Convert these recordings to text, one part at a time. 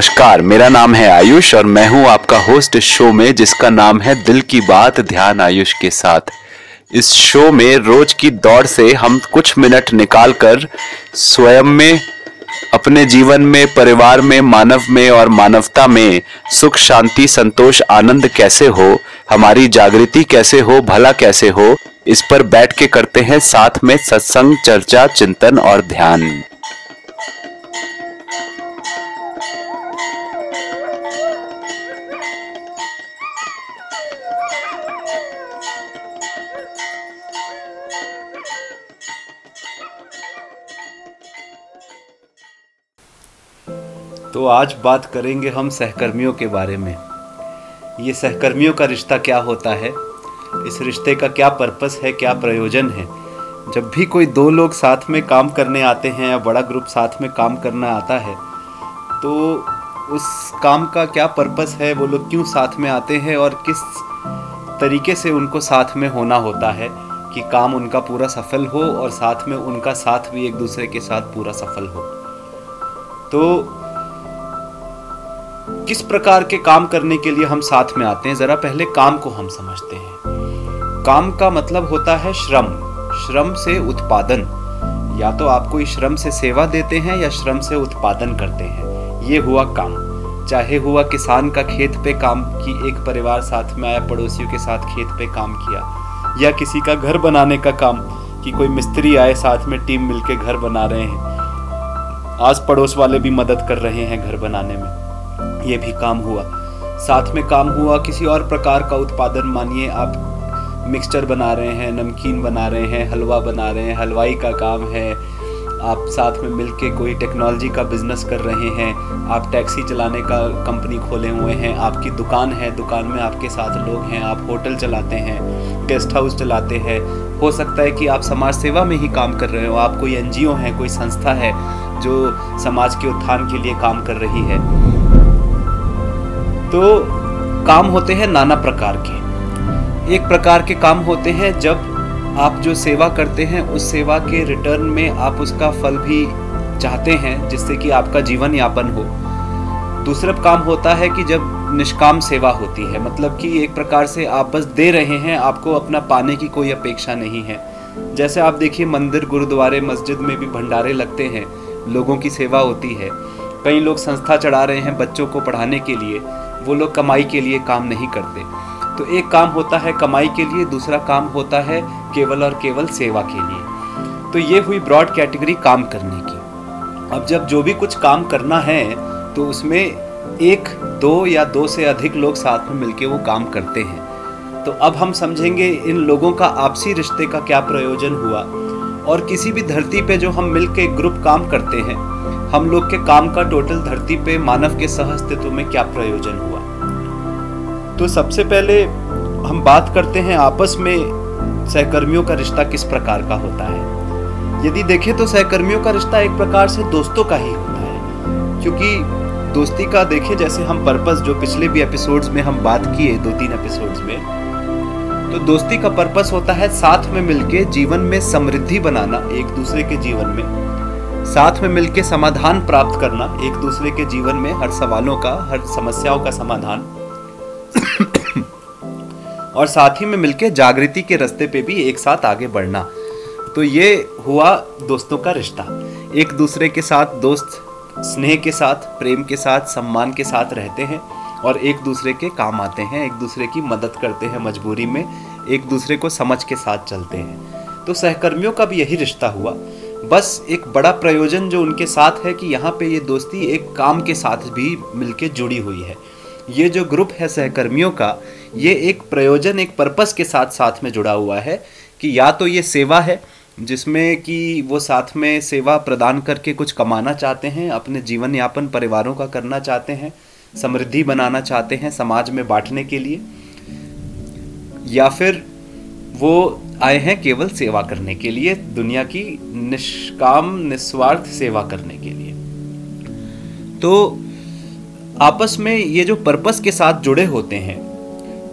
नमस्कार, मेरा नाम है आयुष और मैं हूँ आपका होस्ट इस शो में, जिसका नाम है दिल की बात, ध्यान आयुष के साथ। इस शो में रोज की दौड़ से हम कुछ मिनट निकाल कर स्वयं में, अपने जीवन में, परिवार में, मानव में और मानवता में सुख, शांति, संतोष, आनंद कैसे हो, हमारी जागृति कैसे हो, भला कैसे हो, इस पर बैठ के करते हैं साथ में सत्संग, चर्चा, चिंतन और ध्यान। तो आज बात करेंगे हम सहकर्मियों के बारे में। ये सहकर्मियों का रिश्ता क्या होता है? इस रिश्ते का क्या पर्पस है? क्या प्रयोजन है? जब भी कोई दो लोग साथ में काम करने आते हैं या बड़ा ग्रुप साथ में काम करना आता है तो उस काम का क्या पर्पस है? वो लोग क्यों साथ में आते हैं? और किस तरीके से उनको साथ में होना होता है कि काम उनका पूरा सफल हो और साथ में उनका साथ भी एक दूसरे के साथ पूरा सफल हो? तो किस प्रकार के काम करने के लिए हम साथ में आते हैं? जरा पहले काम को हम समझते हैं। काम का मतलब होता है श्रम। श्रम से उत्पादन। या तो आप कोई श्रम से सेवा देते हैं या श्रम से उत्पादन करते हैं। ये हुआ काम। चाहे हुआ किसान का खेत पे काम की एक परिवार साथ में आया, पड़ोसियों के साथ खेत पे काम किया, या किसी का घर बनाने का काम कि कोई मिस्त्री आए साथ में टीम मिलके घर बना रहे हैं। आस पड़ोस वाले भी मदद कर रहे हैं घर बनाने में। ये भी काम हुआ। साथ में काम हुआ किसी और प्रकार का उत्पादन। मानिए आप मिक्सचर बना रहे हैं, नमकीन बना रहे हैं, हलवा बना रहे हैं, हलवाई का काम है। आप साथ में मिलके कोई टेक्नोलॉजी का बिज़नेस कर रहे हैं। आप टैक्सी चलाने का कंपनी खोले हुए हैं। आपकी दुकान है, दुकान में आपके साथ लोग हैं। आप होटल चलाते हैं, गेस्ट हाउस चलाते हैं। हो सकता है कि आप समाज सेवा में ही काम कर रहे हो। आप कोई एनजीओ है, कोई संस्था है जो समाज के उत्थान के लिए काम कर रही है। तो काम होते हैं नाना प्रकार के। एक प्रकार के काम होते हैं जब आप जो सेवा करते हैं, उस सेवा के रिटर्न में आप उसका फल भी चाहते हैं, जिससे कि आपका जीवन यापन हो। दूसरा काम होता है कि जब निष्काम सेवा होती है मतलब कि एक प्रकार से आप बस दे रहे हैं, आपको अपना पाने की कोई अपेक्षा नहीं है। जैसे आप देखिए, मंदिर, गुरुद्वारे, मस्जिद में भी भंडारे लगते हैं, लोगों की सेवा होती है। कई लोग संस्था चढ़ा रहे हैं बच्चों को पढ़ाने के लिए। वो लोग कमाई के लिए काम नहीं करते। तो एक काम होता है कमाई के लिए, दूसरा काम होता है केवल और केवल सेवा के लिए। तो ये हुई ब्रॉड कैटेगरी काम करने की। अब जब जो भी कुछ काम करना है तो उसमें एक, दो या दो से अधिक लोग साथ में मिलके वो काम करते हैं। तो अब हम समझेंगे इन लोगों का आपसी रिश्ते का क्या प्रयोजन हुआ। और किसी भी धरती पे जो हम मिल के ग्रुप काम करते हैं, हम लोग के काम का टोटल धरती पे मानव के सह अस्तित्व में क्या प्रयोजन हुआ। तो सबसे पहले हम बात करते हैं आपस में सहकर्मियों का रिश्ता किस प्रकार का होता है। यदि देखें तो सहकर्मियों का रिश्ता एक प्रकार से दोस्तों का ही होता है, क्योंकि दोस्ती का देखें जैसे हम पर्पस, जो पिछले भी एपिसोड्स में हम बात किए दो तीन एपिसोड्स में तो दोस्ती का पर्पस होता है साथ में मिलके जीवन में समृद्धि बनाना एक दूसरे के जीवन में, साथ में मिलके समाधान प्राप्त करना एक दूसरे के जीवन में हर सवालों का, हर समस्याओं का समाधान। और साथ ही में मिलके जागृति के रास्ते पे भी एक साथ आगे बढ़ना। तो ये हुआ दोस्तों का रिश्ता। एक दूसरे के साथ दोस्त, स्नेह के साथ, प्रेम के साथ, सम्मान के साथ रहते हैं और एक दूसरे के काम आते हैं, एक दूसरे की मदद करते हैं मजबूरी में, एक दूसरे को समझ के साथ चलते हैं। तो सहकर्मियों का भी यही रिश्ता हुआ। बस एक बड़ा प्रयोजन जो उनके साथ है कि यहाँ पे ये दोस्ती एक काम के साथ भी मिलके जुड़ी हुई है। ये जो ग्रुप है सहकर्मियों का, ये एक प्रयोजन, एक पर्पस के साथ साथ में जुड़ा हुआ है कि या तो ये सेवा है, जिसमें कि वो साथ में सेवा प्रदान करके कुछ कमाना चाहते हैं, अपने जीवन यापन परिवारों का करना चाहते हैं, समृद्धि बनाना चाहते हैं समाज में बांटने के लिए, या फिर वो आए हैं केवल सेवा करने के लिए, दुनिया की निष्काम, निस्वार्थ सेवा करने के लिए। तो आपस में ये जो पर्पस के साथ जुड़े होते हैं,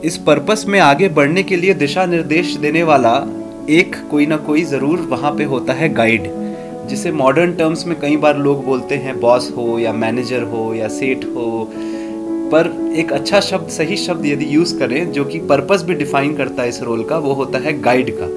इस पर्पस में आगे बढ़ने के लिए दिशा निर्देश देने वाला एक कोई ना कोई ज़रूर वहाँ पे होता है गाइड जिसे मॉडर्न टर्म्स में कई बार लोग बोलते हैं बॉस हो या मैनेजर हो या सेठ हो। पर एक अच्छा शब्द, सही शब्द यदि यूज़ करें, जो कि पर्पस भी डिफाइन करता है इस रोल का, वो होता है गाइड का,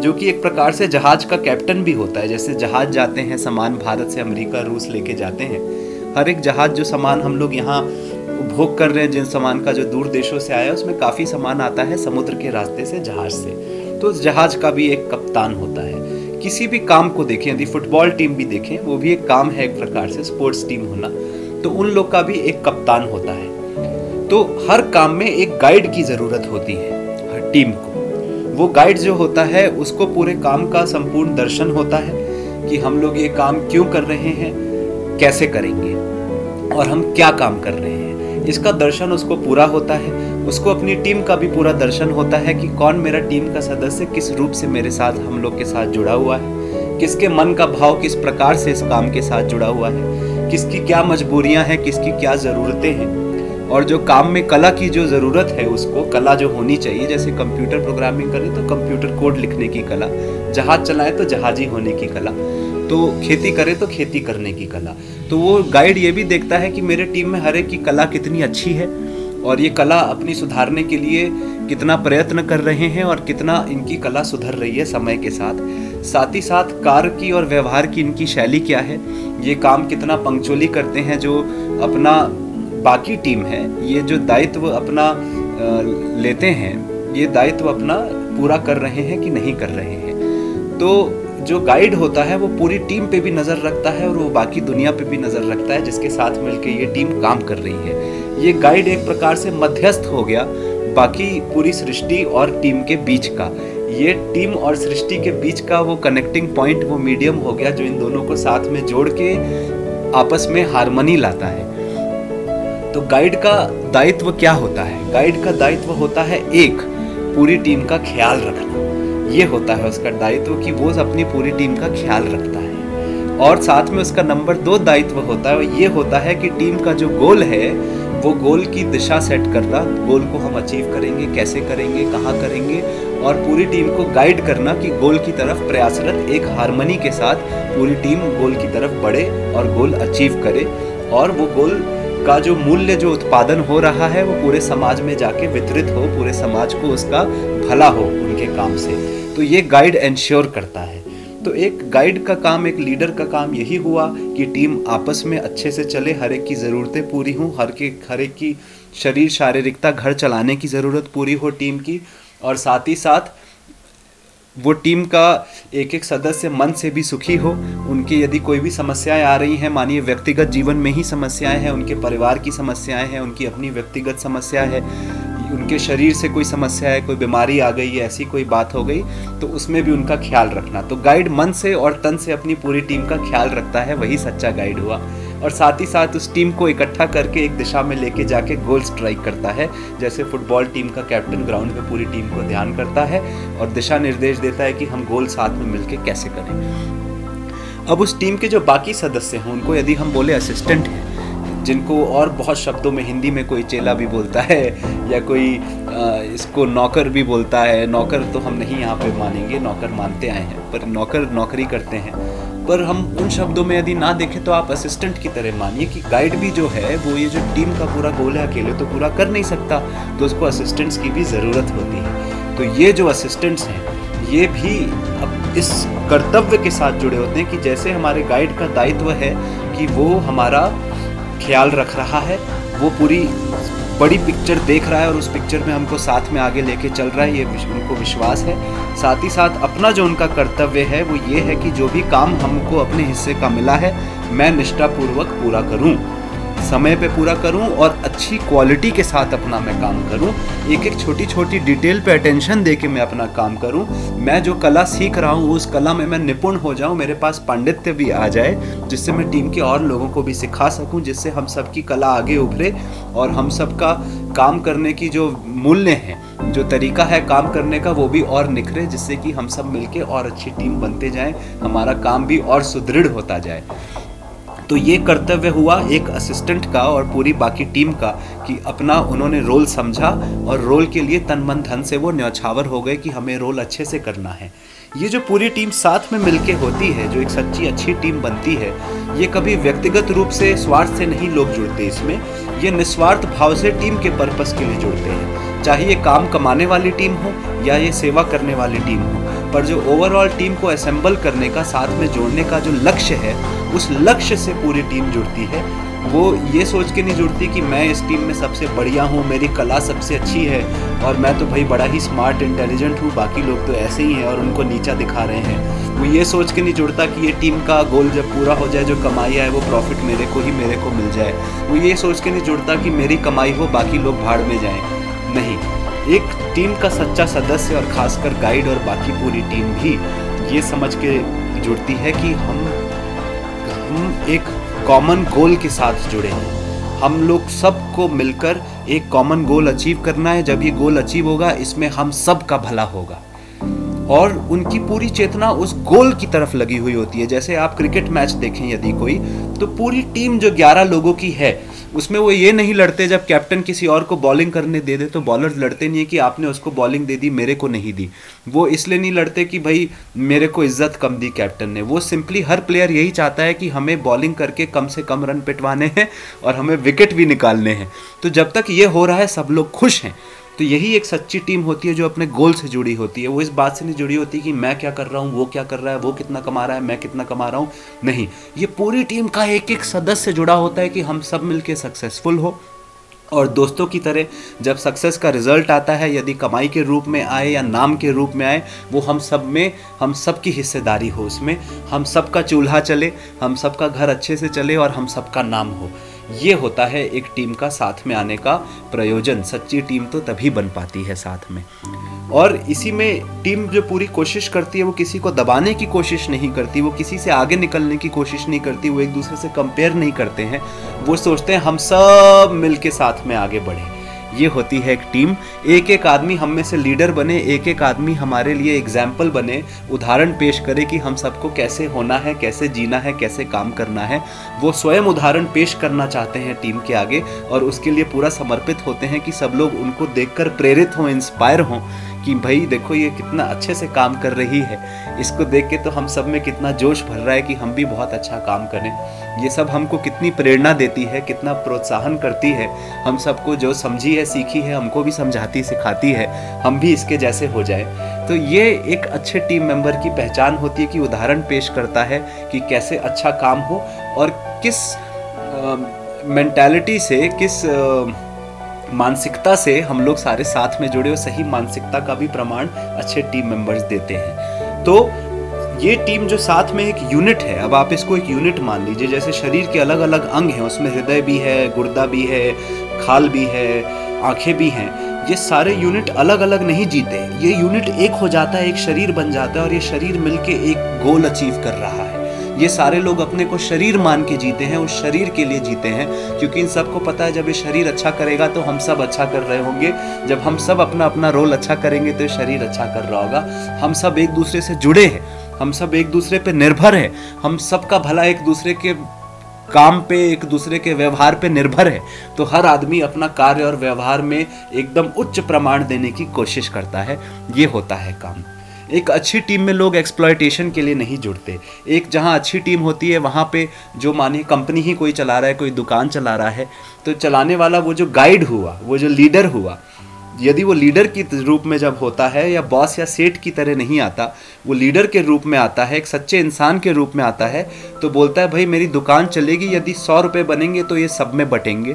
जो कि एक प्रकार से जहाज़ का कैप्टन भी होता है। जैसे जहाज़ जाते हैं, सामान भारत से अमेरिका, रूस लेके जाते हैं हर एक जहाज़ जो सामान हम लोग यहाँ उपभोग कर रहे हैं, जिन सामान का जो दूर देशों से आया उसमें काफ़ी सामान आता है समुद्र के रास्ते से, जहाज़ से। तो उस जहाज़ का भी एक कप्तान होता है। किसी भी काम को देखें, यदि फुटबॉल टीम भी देखें, वो भी एक काम है एक प्रकार से, स्पोर्ट्स टीम होना। तो उन लोग का भी एक कप्तान होता है। तो हर काम में एक गाइड की ज़रूरत होती है, हर टीम को। वो गाइड जो होता है, उसको पूरे काम का संपूर्ण दर्शन होता है, कि हम लोग ये काम क्यों कर रहे हैं कैसे करेंगे? और हम क्या काम कर रहे हैं? इसका दर्शन उसको पूरा होता है। उसको अपनी टीम का भी पूरा दर्शन होता है कि कौन मेरा टीम का सदस्य किस रूप से मेरे साथ हम लोग के साथ जुड़ा हुआ है। किसके मन का भाव किस प्रकार से इस काम के साथ जुड़ा हुआ है? किसकी क्या मजबूरियाँ हैं? किसकी क्या ज़रूरतें हैं? और जो काम में कला की जो ज़रूरत है उसको, कला जो होनी चाहिए, जैसे कंप्यूटर प्रोग्रामिंग करें तो कंप्यूटर कोड लिखने की कला, जहाज़ चलाएँ तो जहाजी होने की कला। तो खेती करे तो खेती करने की कला। तो वो गाइड ये भी देखता है कि मेरे टीम में हर एक की कला कितनी अच्छी है और ये कला अपनी सुधारने के लिए कितना प्रयत्न कर रहे हैं और कितना इनकी कला सुधर रही है समय के साथ। साथ ही साथ कार्य की और व्यवहार की इनकी शैली क्या है, ये काम कितना पंक्चुअली करते हैं जो अपना बाकी टीम है, ये जो दायित्व अपना लेते हैं, ये दायित्व अपना पूरा कर रहे हैं कि नहीं कर रहे हैं। तो जो गाइड होता है, वो पूरी टीम पे भी नज़र रखता है और वो बाकी दुनिया पे भी नज़र रखता है, जिसके साथ मिलके ये टीम काम कर रही है। ये गाइड एक प्रकार से मध्यस्थ हो गया बाकी पूरी सृष्टि और टीम के बीच का। ये टीम और सृष्टि के बीच का वो कनेक्टिंग पॉइंट वो मीडियम हो गया जो इन दोनों को साथ में जोड़ के आपस में हारमोनी लाता है। तो गाइड का दायित्व क्या होता है? गाइड का दायित्व होता है एक, पूरी टीम का ख्याल रखना। ये होता है उसका दायित्व कि वो अपनी पूरी टीम का ख्याल रखता है। और साथ में उसका नंबर दो दायित्व होता है, ये होता है कि टीम का जो गोल है, वो गोल की दिशा सेट करना, गोल को हम अचीव करेंगे, कैसे करेंगे, कहाँ करेंगे, और पूरी टीम को गाइड करना कि गोल की तरफ़ प्रयासरत एक हारमोनी के साथ पूरी टीम गोल की तरफ़ बढ़े और गोल अचीव करे। और वो गोल का जो मूल्य, जो उत्पादन हो रहा है, वो पूरे समाज में जाके वितरित हो, पूरे समाज को उसका भला हो। उनके काम से। तो ये गाइड एंश्योर करता है। तो एक गाइड का काम, एक लीडर का काम यही हुआ कि टीम आपस में अच्छे से चले, हर एक की ज़रूरतें पूरी हों, हर के, हर एक की शरीर, शारीरिकता, घर चलाने की ज़रूरत पूरी हो टीम की। और साथ ही साथ, वो टीम का एक एक सदस्य मन से भी सुखी हो। उनकी यदि कोई भी समस्याएँ आ रही हैं, मानिए व्यक्तिगत जीवन में ही समस्याएँ हैं, उनके परिवार की समस्याएँ हैं, उनकी अपनी व्यक्तिगत समस्या है उनके शरीर से कोई समस्या है, कोई बीमारी आ गई है ऐसी कोई बात हो गई तो उसमें भी उनका ख्याल रखना। तो गाइड मन से और तन से अपनी पूरी टीम का ख्याल रखता है, वही सच्चा गाइड हुआ। और साथ ही साथ उस टीम को इकट्ठा करके एक दिशा में लेके जाके गोल स्ट्राइक करता है, जैसे फुटबॉल टीम का कैप्टन ग्राउंड में पूरी टीम को ध्यान करता है और दिशा निर्देश देता है कि हम गोल साथ में मिलके कैसे करें। अब उस टीम के जो बाकी सदस्य हैं, उनको यदि हम बोले असिस्टेंट हैं जिनको और बहुत शब्दों में हिंदी में कोई चेला भी बोलता है या कोई इसको नौकर भी बोलता है। नौकर तो हम नहीं यहाँ पे मानेंगे, नौकर मानते आए हैं, पर नौकर नौकरी करते हैं। पर हम उन शब्दों में यदि ना देखें तो आप असिस्टेंट की तरह मानिए कि गाइड भी जो है, वो ये जो टीम का पूरा गोल है, अकेले तो पूरा कर नहीं सकता तो उसको असिस्टेंट्स की भी ज़रूरत होती है। तो ये जो असिस्टेंट्स हैं, ये भी अब इस कर्तव्य के साथ जुड़े होते हैं कि जैसे हमारे गाइड का दायित्व है कि वो हमारा ख्याल रख रहा है। वो पूरी बड़ी पिक्चर देख रहा है और उस पिक्चर में हमको साथ में आगे लेके चल रहा है। ये उनको विश्वास है। साथ ही साथ अपना जो उनका कर्तव्य है, वो ये है कि जो भी काम हमको अपने हिस्से का मिला है, मैं निष्ठापूर्वक पूरा करूँ। समय पे पूरा करूँ और अच्छी क्वालिटी के साथ अपना मैं काम करूँ। एक एक छोटी छोटी डिटेल पे अटेंशन दे के मैं अपना काम करूँ। मैं जो कला सीख रहा हूँ, उस कला में मैं निपुण हो जाऊँ, मेरे पास पांडित्य भी आ जाए, जिससे मैं टीम के और लोगों को भी सिखा सकूँ, जिससे हम सबकी कला आगे उभरे और हम सबका काम करने की जो मूल्य हैं, जो तरीका है काम करने का, वो भी और निखरे, जिससे कि हम सब मिलके और अच्छी टीम बनते जाएँ, हमारा काम भी और सुदृढ़ होता जाए। तो ये कर्तव्य हुआ एक असिस्टेंट का और पूरी बाकी टीम का कि अपना उन्होंने रोल समझा और रोल के लिए तन मन धन से वो न्यौछावर हो गए कि हमें रोल अच्छे से करना है। ये जो पूरी टीम साथ में मिलके होती है, जो एक सच्ची अच्छी टीम बनती है, ये कभी व्यक्तिगत रूप से स्वार्थ से नहीं लोग जुड़ते इसमें, ये निस्वार्थ भाव से टीम के पर्पस के लिए जुड़ते हैं। चाहे ये काम कमाने वाली टीम हो या ये सेवा करने वाली टीम हो। पर जो ओवरऑल टीम को असेंबल करने का, साथ में जोड़ने का जो लक्ष्य है, उस लक्ष्य से पूरी टीम जुड़ती है। वो ये सोच के नहीं जुड़ती कि मैं इस टीम में सबसे बढ़िया हूँ, मेरी कला सबसे अच्छी है, और मैं तो भाई बड़ा ही स्मार्ट इंटेलिजेंट हूँ, बाकी लोग तो ऐसे ही हैं और उनको नीचा दिखा रहे हैं। वो ये सोच के नहीं जुड़ता कि ये टीम का गोल जब पूरा हो जाए, जो कमाई है वो प्रॉफिट मेरे को ही मेरे को मिल जाए। वो ये सोच के नहीं जुड़ता कि मेरी कमाई हो, बाकी लोग भाड़ में जाएँ। नहीं। एक टीम का सच्चा सदस्य और खासकर गाइड और बाकी पूरी टीम भी ये समझ के जुड़ती है कि हम हम एक कॉमन गोल के साथ जुड़े हैं। हम लोग सबको मिलकर एक कॉमन गोल अचीव करना है। जब ये गोल अचीव होगा, इसमें हम सब का भला होगा। और उनकी पूरी चेतना उस गोल की तरफ़ लगी हुई होती है। जैसे आप क्रिकेट मैच देखें यदि कोई तो पूरी टीम जो 11 लोगों की है उसमें वो ये नहीं लड़ते जब कैप्टन किसी और को बॉलिंग करने दे दे तो बॉलर लड़ते नहीं है कि आपने उसको बॉलिंग दे दी, मेरे को नहीं दी। वो इसलिए नहीं लड़ते कि भाई, मेरे को इज़्ज़त कम दी कैप्टन ने। वो सिंपली हर प्लेयर यही चाहता है कि हमें बॉलिंग करके कम से कम रन पिटवाने हैं और हमें विकेट भी निकालने हैं। तो जब तक ये हो रहा है, सब लोग खुश हैं। तो यही एक सच्ची टीम होती है जो अपने गोल से जुड़ी होती है। वो इस बात से नहीं जुड़ी होती कि मैं क्या कर रहा हूँ, वो क्या कर रहा है, वो कितना कमा रहा है, मैं कितना कमा रहा हूँ। नहीं, ये पूरी टीम का एक एक सदस्य जुड़ा होता है कि हम सब मिलके सक्सेसफुल हो। और दोस्तों की तरह जब सक्सेस का रिज़ल्ट आता है, यदि कमाई के रूप में आए या नाम के रूप में आए, वो हम सब में, हम सब की हिस्सेदारी हो उसमें। हम सब का चूल्हा चले, हम सब का घर अच्छे से चले और हम सब का नाम हो। ये होता है एक टीम का साथ में आने का प्रयोजन। सच्ची टीम तो तभी बन पाती है साथ में। और इसी में टीम जो पूरी कोशिश करती है, वो किसी को दबाने की कोशिश नहीं करती, वो किसी से आगे निकलने की कोशिश नहीं करती, वो एक दूसरे से कंपेयर नहीं करते हैं। वो सोचते हैं, हम सब मिल साथ में आगे बढ़े। ये होती है एक टीम। एक एक आदमी हम में से लीडर बने एक एक आदमी हमारे लिए एग्ज़ाम्पल बने, उदाहरण पेश करे कि हम सबको कैसे होना है, कैसे जीना है, कैसे काम करना है। वो स्वयं उदाहरण पेश करना चाहते हैं टीम के आगे और उसके लिए पूरा समर्पित होते हैं कि सब लोग उनको देखकर प्रेरित हों, इंस्पायर हों। कि भाई देखो ये कितना अच्छे से काम कर रही है। इसको देख के तो हम सब में कितना जोश भर रहा है कि हम भी बहुत अच्छा काम करें। ये सब हमको कितनी प्रेरणा देती है कितना प्रोत्साहन करती है। हम सबको जो समझी है सीखी है हमको भी समझाती सिखाती है। हम भी इसके जैसे हो जाए। तो ये एक अच्छे टीम मेंबर की पहचान होती है कि उदाहरण पेश करता है कि कैसे अच्छा काम हो और किस मेंटालिटी से किस आ, मानसिकता से हम लोग सारे साथ में जुड़े और सही मानसिकता का भी प्रमाण अच्छे टीम मेंबर्स देते हैं। तो ये टीम जो साथ में एक यूनिट है, अब आप इसको एक यूनिट मान लीजिए, जैसे शरीर के अलग अलग अंग हैं, उसमें हृदय भी है, गुर्दा भी है, खाल भी है, आँखें भी हैं, ये सारे यूनिट अलग अलग नहीं जीते। ये यूनिट एक हो जाता है, एक शरीर बन जाता है और ये शरीर मिलके एक गोल अचीव कर रहा है। ये सारे लोग अपने को शरीर मान के जीते हैं, उस शरीर के लिए जीते हैं। क्योंकि इन सबको पता है, जब ये शरीर अच्छा करेगा तो हम सब अच्छा कर रहे होंगे। जब हम सब अपना अपना रोल अच्छा करेंगे तो शरीर अच्छा कर रहा होगा। हम सब एक दूसरे से जुड़े हैं। हम सब एक दूसरे पे निर्भर है। हम सबका भला एक दूसरे के काम पे, एक दूसरे के व्यवहार पे निर्भर है। तो हर आदमी अपना कार्य और व्यवहार में एकदम उच्च प्रमाण देने की कोशिश करता है। ये होता है काम। एक अच्छी टीम में लोग एक्सप्लॉयटेशन के लिए नहीं जुड़ते। एक जहाँ अच्छी टीम होती है, वहाँ पे जो मानिए कंपनी ही कोई चला रहा है, कोई दुकान चला रहा है तो चलाने वाला वो जो गाइड हुआ, वो जो लीडर हुआ, यदि वो लीडर की रूप में जब होता है या बॉस या सेठ की तरह नहीं आता, वो लीडर के रूप में आता है, एक सच्चे इंसान के रूप में आता है तो बोलता है, भाई मेरी दुकान चलेगी, यदि सौ रुपये बनेंगे तो ये सब में बटेंगे।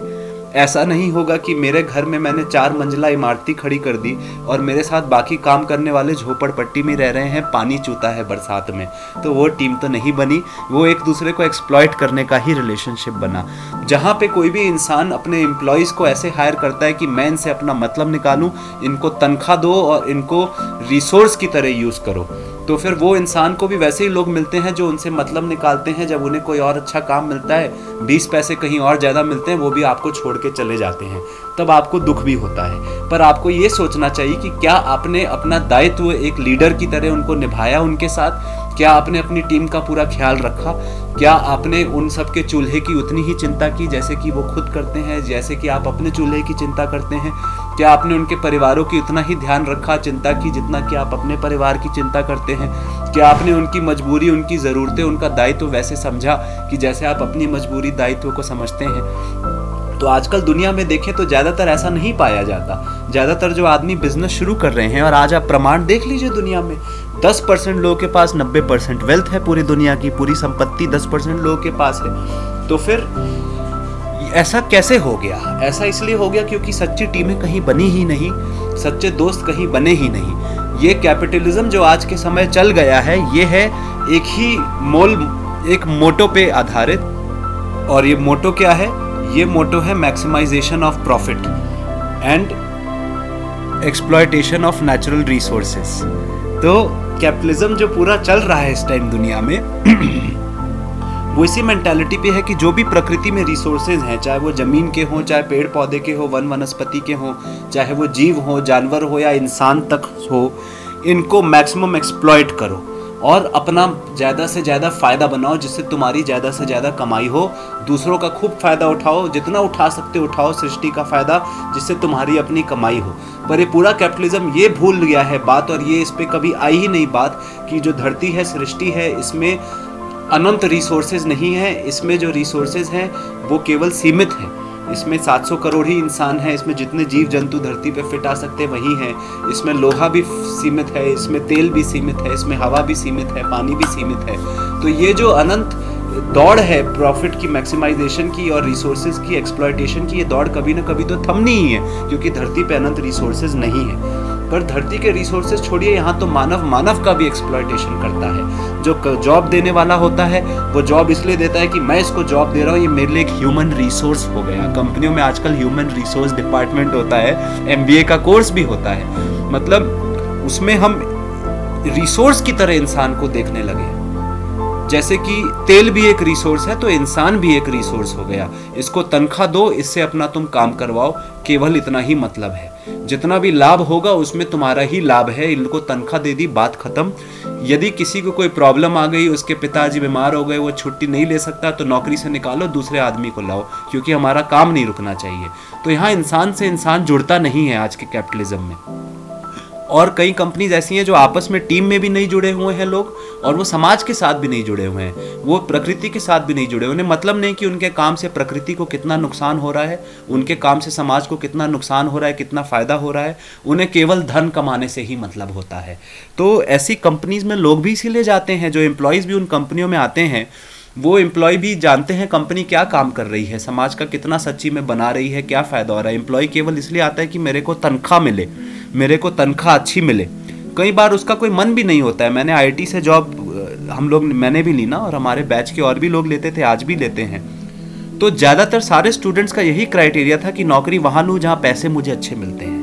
ऐसा नहीं होगा कि मेरे घर में मैंने चार मंजिला इमारती खड़ी कर दी और मेरे साथ बाकी काम करने वाले झोपड़पट्टी में रह रहे हैं, पानी चूता है बरसात में। तो वो टीम तो नहीं बनी, वो एक दूसरे को एक्सप्लॉयट करने का ही रिलेशनशिप बना। जहाँ पे कोई भी इंसान अपने एम्प्लॉयज़ को ऐसे हायर करता है कि मैं इनसे अपना मतलब निकालूँ, इनको तनख्वाह दो और इनको रिसोर्स की तरह यूज़ करो। तो फिर वो इंसान को भी वैसे ही लोग मिलते हैं जो उनसे मतलब निकालते हैं। जब उन्हें कोई और अच्छा काम मिलता है, बीस पैसे कहीं और ज़्यादा मिलते हैं, वो भी आपको छोड़ के चले जाते हैं। तब आपको दुख भी होता है। पर आपको ये सोचना चाहिए कि क्या आपने अपना दायित्व एक लीडर की तरह उनको निभाया उनके साथ? क्या आपने अपनी टीम का पूरा ख्याल रखा? क्या आपने उन सब के चूल्हे की उतनी ही चिंता की जैसे कि वो खुद करते हैं, जैसे कि आप अपने चूल्हे की चिंता करते हैं? क्या आपने उनके परिवारों की उतना ही ध्यान रखा, चिंता की जितना कि आप अपने परिवार की चिंता करते हैं? क्या आपने उनकी मजबूरी, उनकी ज़रूरतें, उनका दायित्व वैसे समझा कि जैसे आप अपनी मजबूरी दायित्व को समझते हैं? तो आजकल दुनिया में देखें तो ज़्यादातर ऐसा नहीं पाया जाता। ज़्यादातर जो आदमी बिज़नेस शुरू कर रहे हैं और आज आप प्रमाण देख लीजिए दुनिया में दस परसेंट लोगों के पास नब्बे परसेंट वेल्थ है पूरी दुनिया की, पूरी संपत्ति दस परसेंट लोगों के पास है। तो फिर ऐसा कैसे हो गया? ऐसा इसलिए हो गया क्योंकि सच्ची टीमें कहीं बनी ही नहीं, सच्चे दोस्त कहीं बने ही नहीं। ये कैपिटलिज्म जो आज के समय चल गया है, ये है एक ही मोल, एक मोटो पे आधारित। और ये मोटो क्या है? ये मोटो है maximization of profit and exploitation of natural resources तो कैपिटलिज्म जो पूरा चल रहा है इस टाइम दुनिया में, वो इसी मेंटालिटी पे है कि जो भी प्रकृति में रिसोर्सेज हैं, चाहे वो ज़मीन के हों, चाहे पेड़ पौधे के हों, वन वनस्पति के हों, चाहे वो जीव हो, जानवर हो या इंसान तक हो, इनको मैक्सिमम एक्सप्लॉयट करो। और अपना ज़्यादा से ज़्यादा फ़ायदा बनाओ, जिससे तुम्हारी ज़्यादा से ज़्यादा कमाई हो। दूसरों का खूब फ़ायदा उठाओ, जितना उठा सकते उठाओ सृष्टि का फ़ायदा, जिससे तुम्हारी अपनी कमाई हो। पर ये पूरा कैपिटलिज्म ये भूल गया है बात, और ये इस पर कभी आई ही नहीं बात कि जो धरती है, सृष्टि है, इसमें अनंत रिसोर्सेज नहीं है। इसमें जो रिसोर्सेज हैं, वो केवल सीमित हैं। इसमें 700 करोड़ ही इंसान है, इसमें जितने जीव जंतु धरती पे फिट आ सकते वही हैं। इसमें लोहा भी सीमित है, इसमें तेल भी सीमित है, इसमें हवा भी सीमित है, पानी भी सीमित है। तो ये जो अनंत दौड़ है प्रॉफिट की, मैक्सिमाइजेशन की और रिसोर्सेज की, एक्सप्लॉयटेशन की, ये दौड़ कभी ना कभी तो थमनी ही है, क्योंकि धरती पे अनंत रिसोर्सेज नहीं है। पर धरती के रिसोर्सेज छोड़िए, यहाँ तो मानव मानव का भी एक्सप्लॉयटेशन करता है। जो जॉब देने वाला होता है, वो जॉब इसलिए देता है कि मैं इसको जॉब दे रहा हूँ, ये मेरे लिए एक ह्यूमन रिसोर्स हो गया कंपनियों में आजकल ह्यूमन रिसोर्स डिपार्टमेंट होता है एमबीए का कोर्स भी होता है। मतलब उसमें हम रिसोर्स की तरह इंसान को देखने लगे जैसे कि तेल भी एक रिसोर्स है तो इंसान भी एक रिसोर्स हो गया। इसको तनख्वाह दो, इससे अपना तुम काम करवाओ, केवल इतना ही मतलब है। जितना भी लाभ होगा, उसमें तुम्हारा ही लाभ है। इनको तनख्वाह दे दी, बात खत्म। यदि किसी को कोई प्रॉब्लम आ गई, उसके पिताजी बीमार हो गए, वो छुट्टी नहीं ले सकता तो नौकरी से निकालो, दूसरे आदमी को लाओ, क्योंकि हमारा काम नहीं रुकना चाहिए। तो यहाँ इंसान से इंसान जुड़ता नहीं है आज के कैपिटलिज्म में। और कई कंपनीज़ ऐसी हैं जो आपस में टीम में भी नहीं जुड़े हुए हैं लोग और वो समाज के साथ भी नहीं जुड़े हुए हैं। वो प्रकृति के साथ भी नहीं जुड़े उन्हें मतलब नहीं कि उनके काम से प्रकृति को कितना नुकसान हो रहा है, उनके काम से समाज को कितना नुकसान हो रहा है, कितना फ़ायदा हो रहा है। उन्हें केवल धन कमाने से ही मतलब होता है। तो ऐसी कंपनीज़ में लोग भी इसीलिए जाते हैं, जो एम्प्लॉयज़ भी उन कंपनियों में आते हैं वो एम्प्लॉय भी जानते हैं कंपनी क्या काम कर रही है, समाज का कितना सच्ची में बना रही है, क्या फ़ायदा हो रहा है। एम्प्लॉय केवल इसलिए आता है कि मेरे को तनख्वाह मिले, मेरे को तनख्वाह अच्छी मिले। कई बार उसका कोई मन भी नहीं होता है। मैंने आई से जॉब हम लोग, मैंने भी ली ना, और हमारे बैच के और भी लोग लेते थे, आज भी लेते हैं। तो ज़्यादातर सारे स्टूडेंट्स का यही क्राइटेरिया था कि नौकरी वहाँ लूँ जहाँ पैसे मुझे अच्छे मिलते हैं।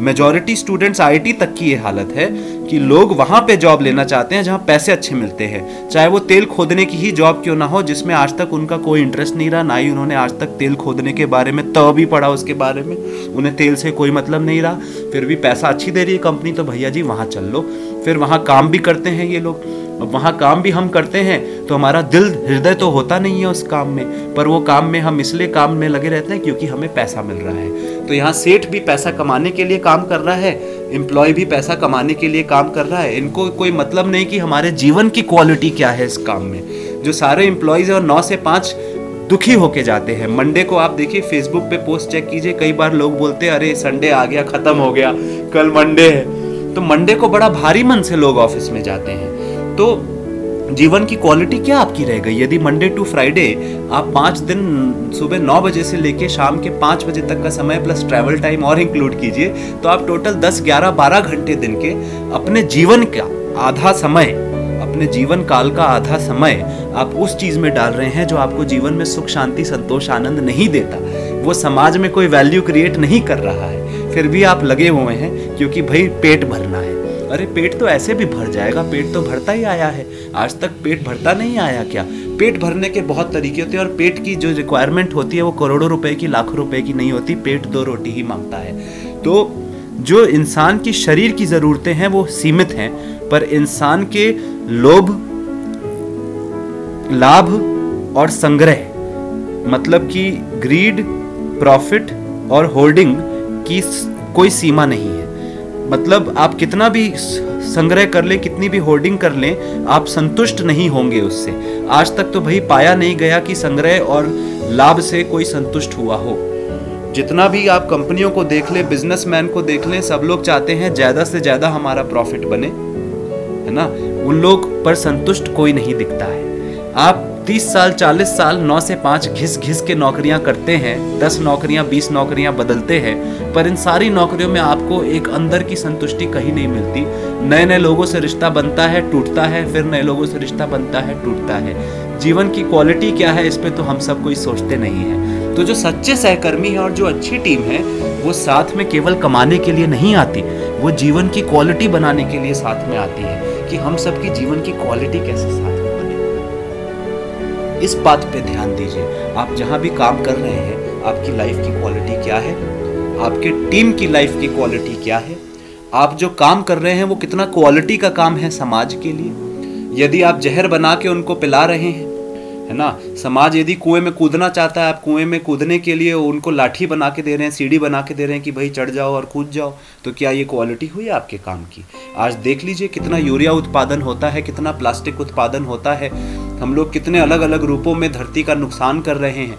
मेजॉरिटी स्टूडेंट्स आईटी तक की ये हालत है कि लोग वहाँ पे जॉब लेना चाहते हैं जहाँ पैसे अच्छे मिलते हैं। चाहे वो तेल खोदने की ही जॉब क्यों ना हो, जिसमें आज तक उनका कोई इंटरेस्ट नहीं रहा, ना ही उन्होंने आज तक तेल खोदने के बारे में तो भी पढ़ा उसके बारे में। उन्हें तेल से कोई मतलब नहीं रहा। फिर भी पैसा अच्छी दे रही है कंपनी तो भैया जी वहाँ चल लो। फिर वहाँ काम भी करते हैं ये लोग। अब वहाँ काम भी हम करते हैं तो हमारा दिल, हृदय तो होता नहीं है उस काम में। पर वो काम में हम इसलिए काम में लगे रहते हैं क्योंकि हमें पैसा मिल रहा है। तो यहाँ सेठ भी पैसा कमाने के लिए काम कर रहा है एम्प्लॉय भी पैसा कमाने के लिए काम कर रहा है। इनको कोई मतलब नहीं कि हमारे जीवन की क्वालिटी क्या है इस काम में। जो सारे एम्प्लॉयज़ और नौ से पाँच दुखी होके जाते हैं। मंडे को आप देखिए फेसबुक पे पोस्ट चेक कीजिए। कई बार लोग बोलते हैं, अरे संडे आ गया, ख़त्म हो गया। कल मंडे है। तो मंडे को बड़ा भारी मन से लोग ऑफ़िस में जाते हैं। तो जीवन की क्वालिटी क्या आपकी रह गई? यदि मंडे टू फ्राइडे आप पाँच दिन सुबह नौ बजे से लेके शाम के पाँच बजे तक का समय प्लस ट्रैवल टाइम और इंक्लूड कीजिए तो आप टोटल दस, ग्यारह, बारह घंटे दिन के अपने जीवन का आधा समय, अपने जीवन काल का आधा समय आप उस चीज़ में डाल रहे हैं जो आपको जीवन में सुख, शांति, संतोष, आनंद नहीं देता। वो समाज में कोई वैल्यू क्रिएट नहीं कर रहा है। फिर भी आप लगे हुए हैं क्योंकि भाई पेट भरना है। अरे, पेट तो ऐसे भी भर जाएगा, पेट तो भरता ही आया है। आज तक पेट भरता नहीं आया क्या? पेट भरने के बहुत तरीके होते हैं और पेट की जो रिक्वायरमेंट होती है वो करोड़ों रुपए की, लाखों रुपए की नहीं होती, पेट दो रोटी ही माँगता है। तो जो इंसान की शरीर की ज़रूरतें हैं वो सीमित हैं, पर इंसान के लोभ, लाभ और संग्रह मतलब कि ग्रीड प्रॉफिट और होल्डिंग की कोई सीमा नहीं है। मतलब आप कितना भी संग्रह कर ले, कितनी भी होर्डिंग कर लें, आप संतुष्ट नहीं होंगे उससे। आज तक तो भाई पाया नहीं गया कि संग्रह और लाभ से कोई संतुष्ट हुआ हो। जितना भी आप कंपनियों को देख ले, बिजनेसमैन को देख लें, सब लोग चाहते हैं ज़्यादा से ज़्यादा हमारा प्रॉफिट बने। है ना? उन लोग पर संतुष्ट कोई नहीं दिखता है। आप तीस साल, चालीस साल, नौ से पाँच घिस घिस के नौकरियाँ करते हैं, दस नौकरियाँ, बीस नौकरियाँ बदलते हैं, पर इन सारी नौकरियों में आपको एक अंदर की संतुष्टि कहीं नहीं मिलती। नए नए लोगों से रिश्ता बनता है, टूटता है, फिर नए लोगों से रिश्ता बनता है, टूटता है। जीवन की क्वालिटी क्या है इस पर तो हम सब कोई सोचते नहीं है। तो जो सच्चे सहकर्मी है और जो अच्छी टीम है, वो साथ में केवल कमाने के लिए नहीं आती, वो जीवन की क्वालिटी बनाने के लिए साथ में आती है, कि हम सबकी जीवन की क्वालिटी कैसे साथ इस बात पे ध्यान दीजिए। आप जहाँ भी काम कर रहे हैं, आपकी लाइफ की क्वालिटी क्या है? आपके टीम की लाइफ की क्वालिटी क्या है? आप जो काम कर रहे हैं, वो कितना क्वालिटी का काम है समाज के लिए? यदि आप जहर बना के उनको पिला रहे हैं है ना? समाज यदि कुएँ में कूदना चाहता है, आप कुएँ में कूदने के लिए उनको लाठी बना के दे रहे हैं, सीढ़ी बना के दे रहे हैं कि भाई चढ़ जाओ और कूद जाओ तो क्या ये क्वालिटी हुई आपके काम की? आज देख लीजिए कितना यूरिया उत्पादन होता है, कितना प्लास्टिक उत्पादन होता है। हम लोग कितने अलग अलग रूपों में धरती का नुकसान कर रहे हैं।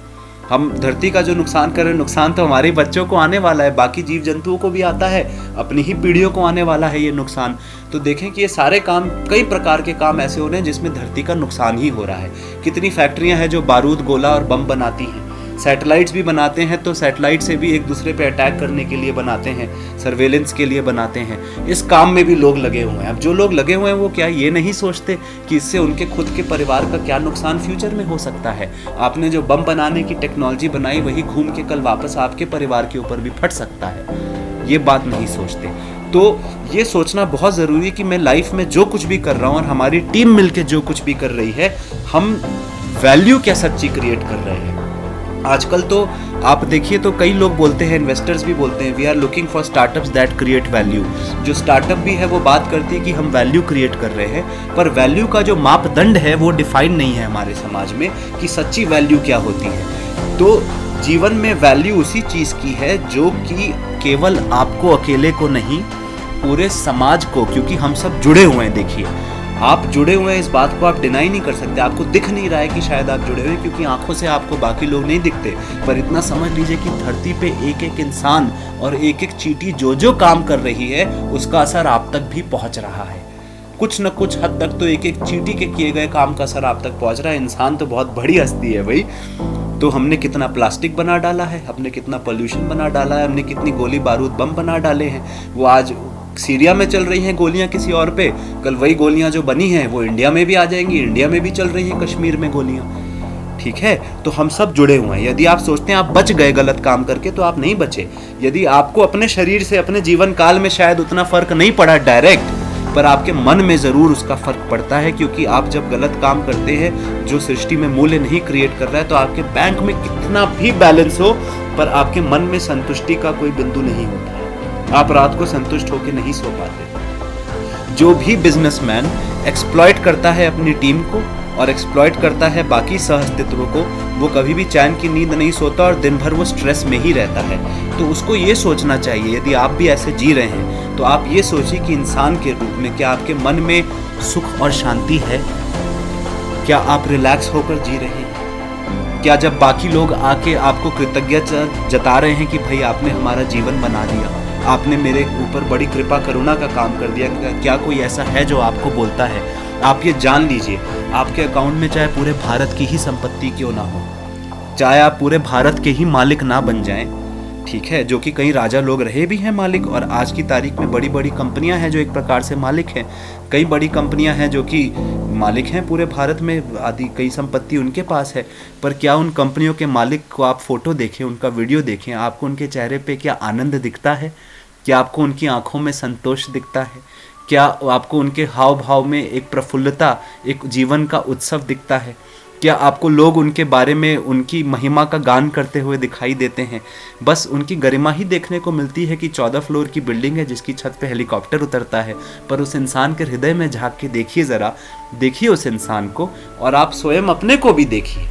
हम धरती का जो नुकसान कर रहे हैं, नुकसान तो हमारे बच्चों को आने वाला है, बाकी जीव जंतुओं को भी आता है, अपनी ही पीढ़ियों को आने वाला है ये नुकसान। तो देखें कि ये सारे काम, कई प्रकार के काम ऐसे हो रहे हैं जिसमें धरती का नुकसान ही हो रहा है। कितनी फैक्ट्रियाँ हैं जो बारूद, गोला और बम बनाती हैं। सैटेलाइट्स भी बनाते हैं तो सैटेलाइट से भी एक दूसरे पे अटैक करने के लिए बनाते हैं, सर्वेलेंस के लिए बनाते हैं। इस काम में भी लोग लगे हुए हैं। अब जो लोग लगे हुए हैं, वो क्या ये नहीं सोचते कि इससे उनके खुद के परिवार का क्या नुकसान फ्यूचर में हो सकता है? आपने जो बम बनाने की टेक्नोलॉजी बनाई, वही घूम के कल वापस आपके परिवार के ऊपर भी फट सकता है। ये बात नहीं सोचते। तो ये सोचना बहुत ज़रूरी है कि मैं लाइफ में जो कुछ भी कर रहा हूँ और हमारी टीम मिलके जो कुछ भी कर रही है, हम वैल्यू क्या सच्ची क्रिएट कर रहे हैं? आजकल तो आप देखिए तो कई लोग बोलते हैं इन्वेस्टर्स भी बोलते हैं we are looking for startups that create value जो स्टार्टअप भी है, वो बात करती है कि हम वैल्यू क्रिएट कर रहे हैं, पर वैल्यू का जो मापदंड है, वो डिफाइन नहीं है हमारे समाज में कि सच्ची वैल्यू क्या होती है। तो जीवन में वैल्यू उसी चीज़ की है, जो कि केवल आपको अकेले को नहीं, पूरे समाज को, क्योंकि हम सब जुड़े हुए हैं, देखिए। आप जुड़े हुए हैं, इस बात को आप डिनाई नहीं कर सकते। आपको दिख नहीं रहा है कि शायद आप जुड़े हुए हैं, क्योंकि आँखों से आपको बाकी लोग नहीं दिखते। पर इतना समझ लीजिए कि धरती पे एक एक इंसान और एक एक चीटी जो जो काम कर रही है, उसका असर आप तक भी पहुँच रहा है। कुछ न कुछ हद तक तो एक एक चीटी के किए गए काम का असर आप तक पहुँच रहा है। इंसान तो बहुत बड़ी हस्ती है भाई। तो हमने कितना प्लास्टिक बना डाला है, हमने कितना पोल्यूशन बना डाला है, हमने कितनी गोली बारूद बम बना डाले हैं। वो आज सीरिया में चल रही हैं गोलियाँ किसी और पे। कल वही गोलियाँ जो बनी हैं, वो इंडिया में भी आ जाएँगी, इंडिया में भी चल रही हैं कश्मीर में गोलियाँ। ठीक है? तो हम सब जुड़े हुए हैं। यदि आप सोचते हैं आप बच गए गलत काम करके तो आप नहीं बचे। यदि आपको अपने शरीर से, अपने जीवन काल में शायद उतना फ़र्क नहीं पड़ा डायरेक्ट, पर आपके मन में ज़रूर उसका फ़र्क पड़ता है, क्योंकि आप जब गलत काम करते हैं, जो सृष्टि में मूल्य नहीं क्रिएट कर रहा है तो आपके बैंक में कितना भी बैलेंस हो, पर आपके मन में संतुष्टि का कोई बिंदु नहीं होता है। आप रात को संतुष्ट होकर नहीं सो पाते। जो भी बिजनेसमैन एक्सप्लॉयट करता है अपनी टीम को और एक्सप्लॉयट करता है बाकी सह अस्तित्व को, वो कभी भी चैन की नींद नहीं सोता और दिन भर वो स्ट्रेस में ही रहता है। तो उसको ये सोचना चाहिए, यदि आप भी ऐसे जी रहे हैं तो आप ये सोचिए कि इंसान के रूप में क्या आपके मन में सुख और शांति है? क्या आप रिलैक्स होकर जी रहे हैं? क्या जब बाकी लोग आके आपको कृतज्ञता जता रहे हैं कि भाई आपने हमारा जीवन बना दिया आपने मेरे ऊपर बड़ी कृपा, करुणा का काम कर दिया। क्या कोई ऐसा है जो आपको बोलता है? आप ये जान लीजिए, आपके अकाउंट में चाहे पूरे भारत की ही संपत्ति क्यों ना हो, चाहे आप पूरे भारत के ही मालिक ना बन जाएँ, ठीक है? जो कि कई राजा लोग रहे भी हैं मालिक, और आज की तारीख में बड़ी बड़ी कंपनियाँ हैं जो एक प्रकार से मालिक हैं। कई बड़ी कंपनियाँ हैं जो कि मालिक हैं पूरे भारत में, आदि कई संपत्ति उनके पास है। पर क्या उन कंपनियों के मालिक को आप फ़ोटो देखें, उनका वीडियो देखें? आपको उनके चेहरे पे क्या आनंद दिखता है? क्या आपको उनकी आँखों में संतोष दिखता है? क्या आपको उनके हाव भाव में एक प्रफुल्लता, एक जीवन का उत्सव दिखता है? क्या आपको लोग उनके बारे में उनकी महिमा का गान करते हुए दिखाई देते हैं? बस उनकी गरिमा ही देखने को मिलती है कि चौदह फ्लोर की बिल्डिंग है, जिसकी छत पे हेलीकॉप्टर उतरता है। पर उस इंसान के हृदय में झाँक के देखिए ज़रा। देखिए उस इंसान को, और आप स्वयं अपने को भी देखिए।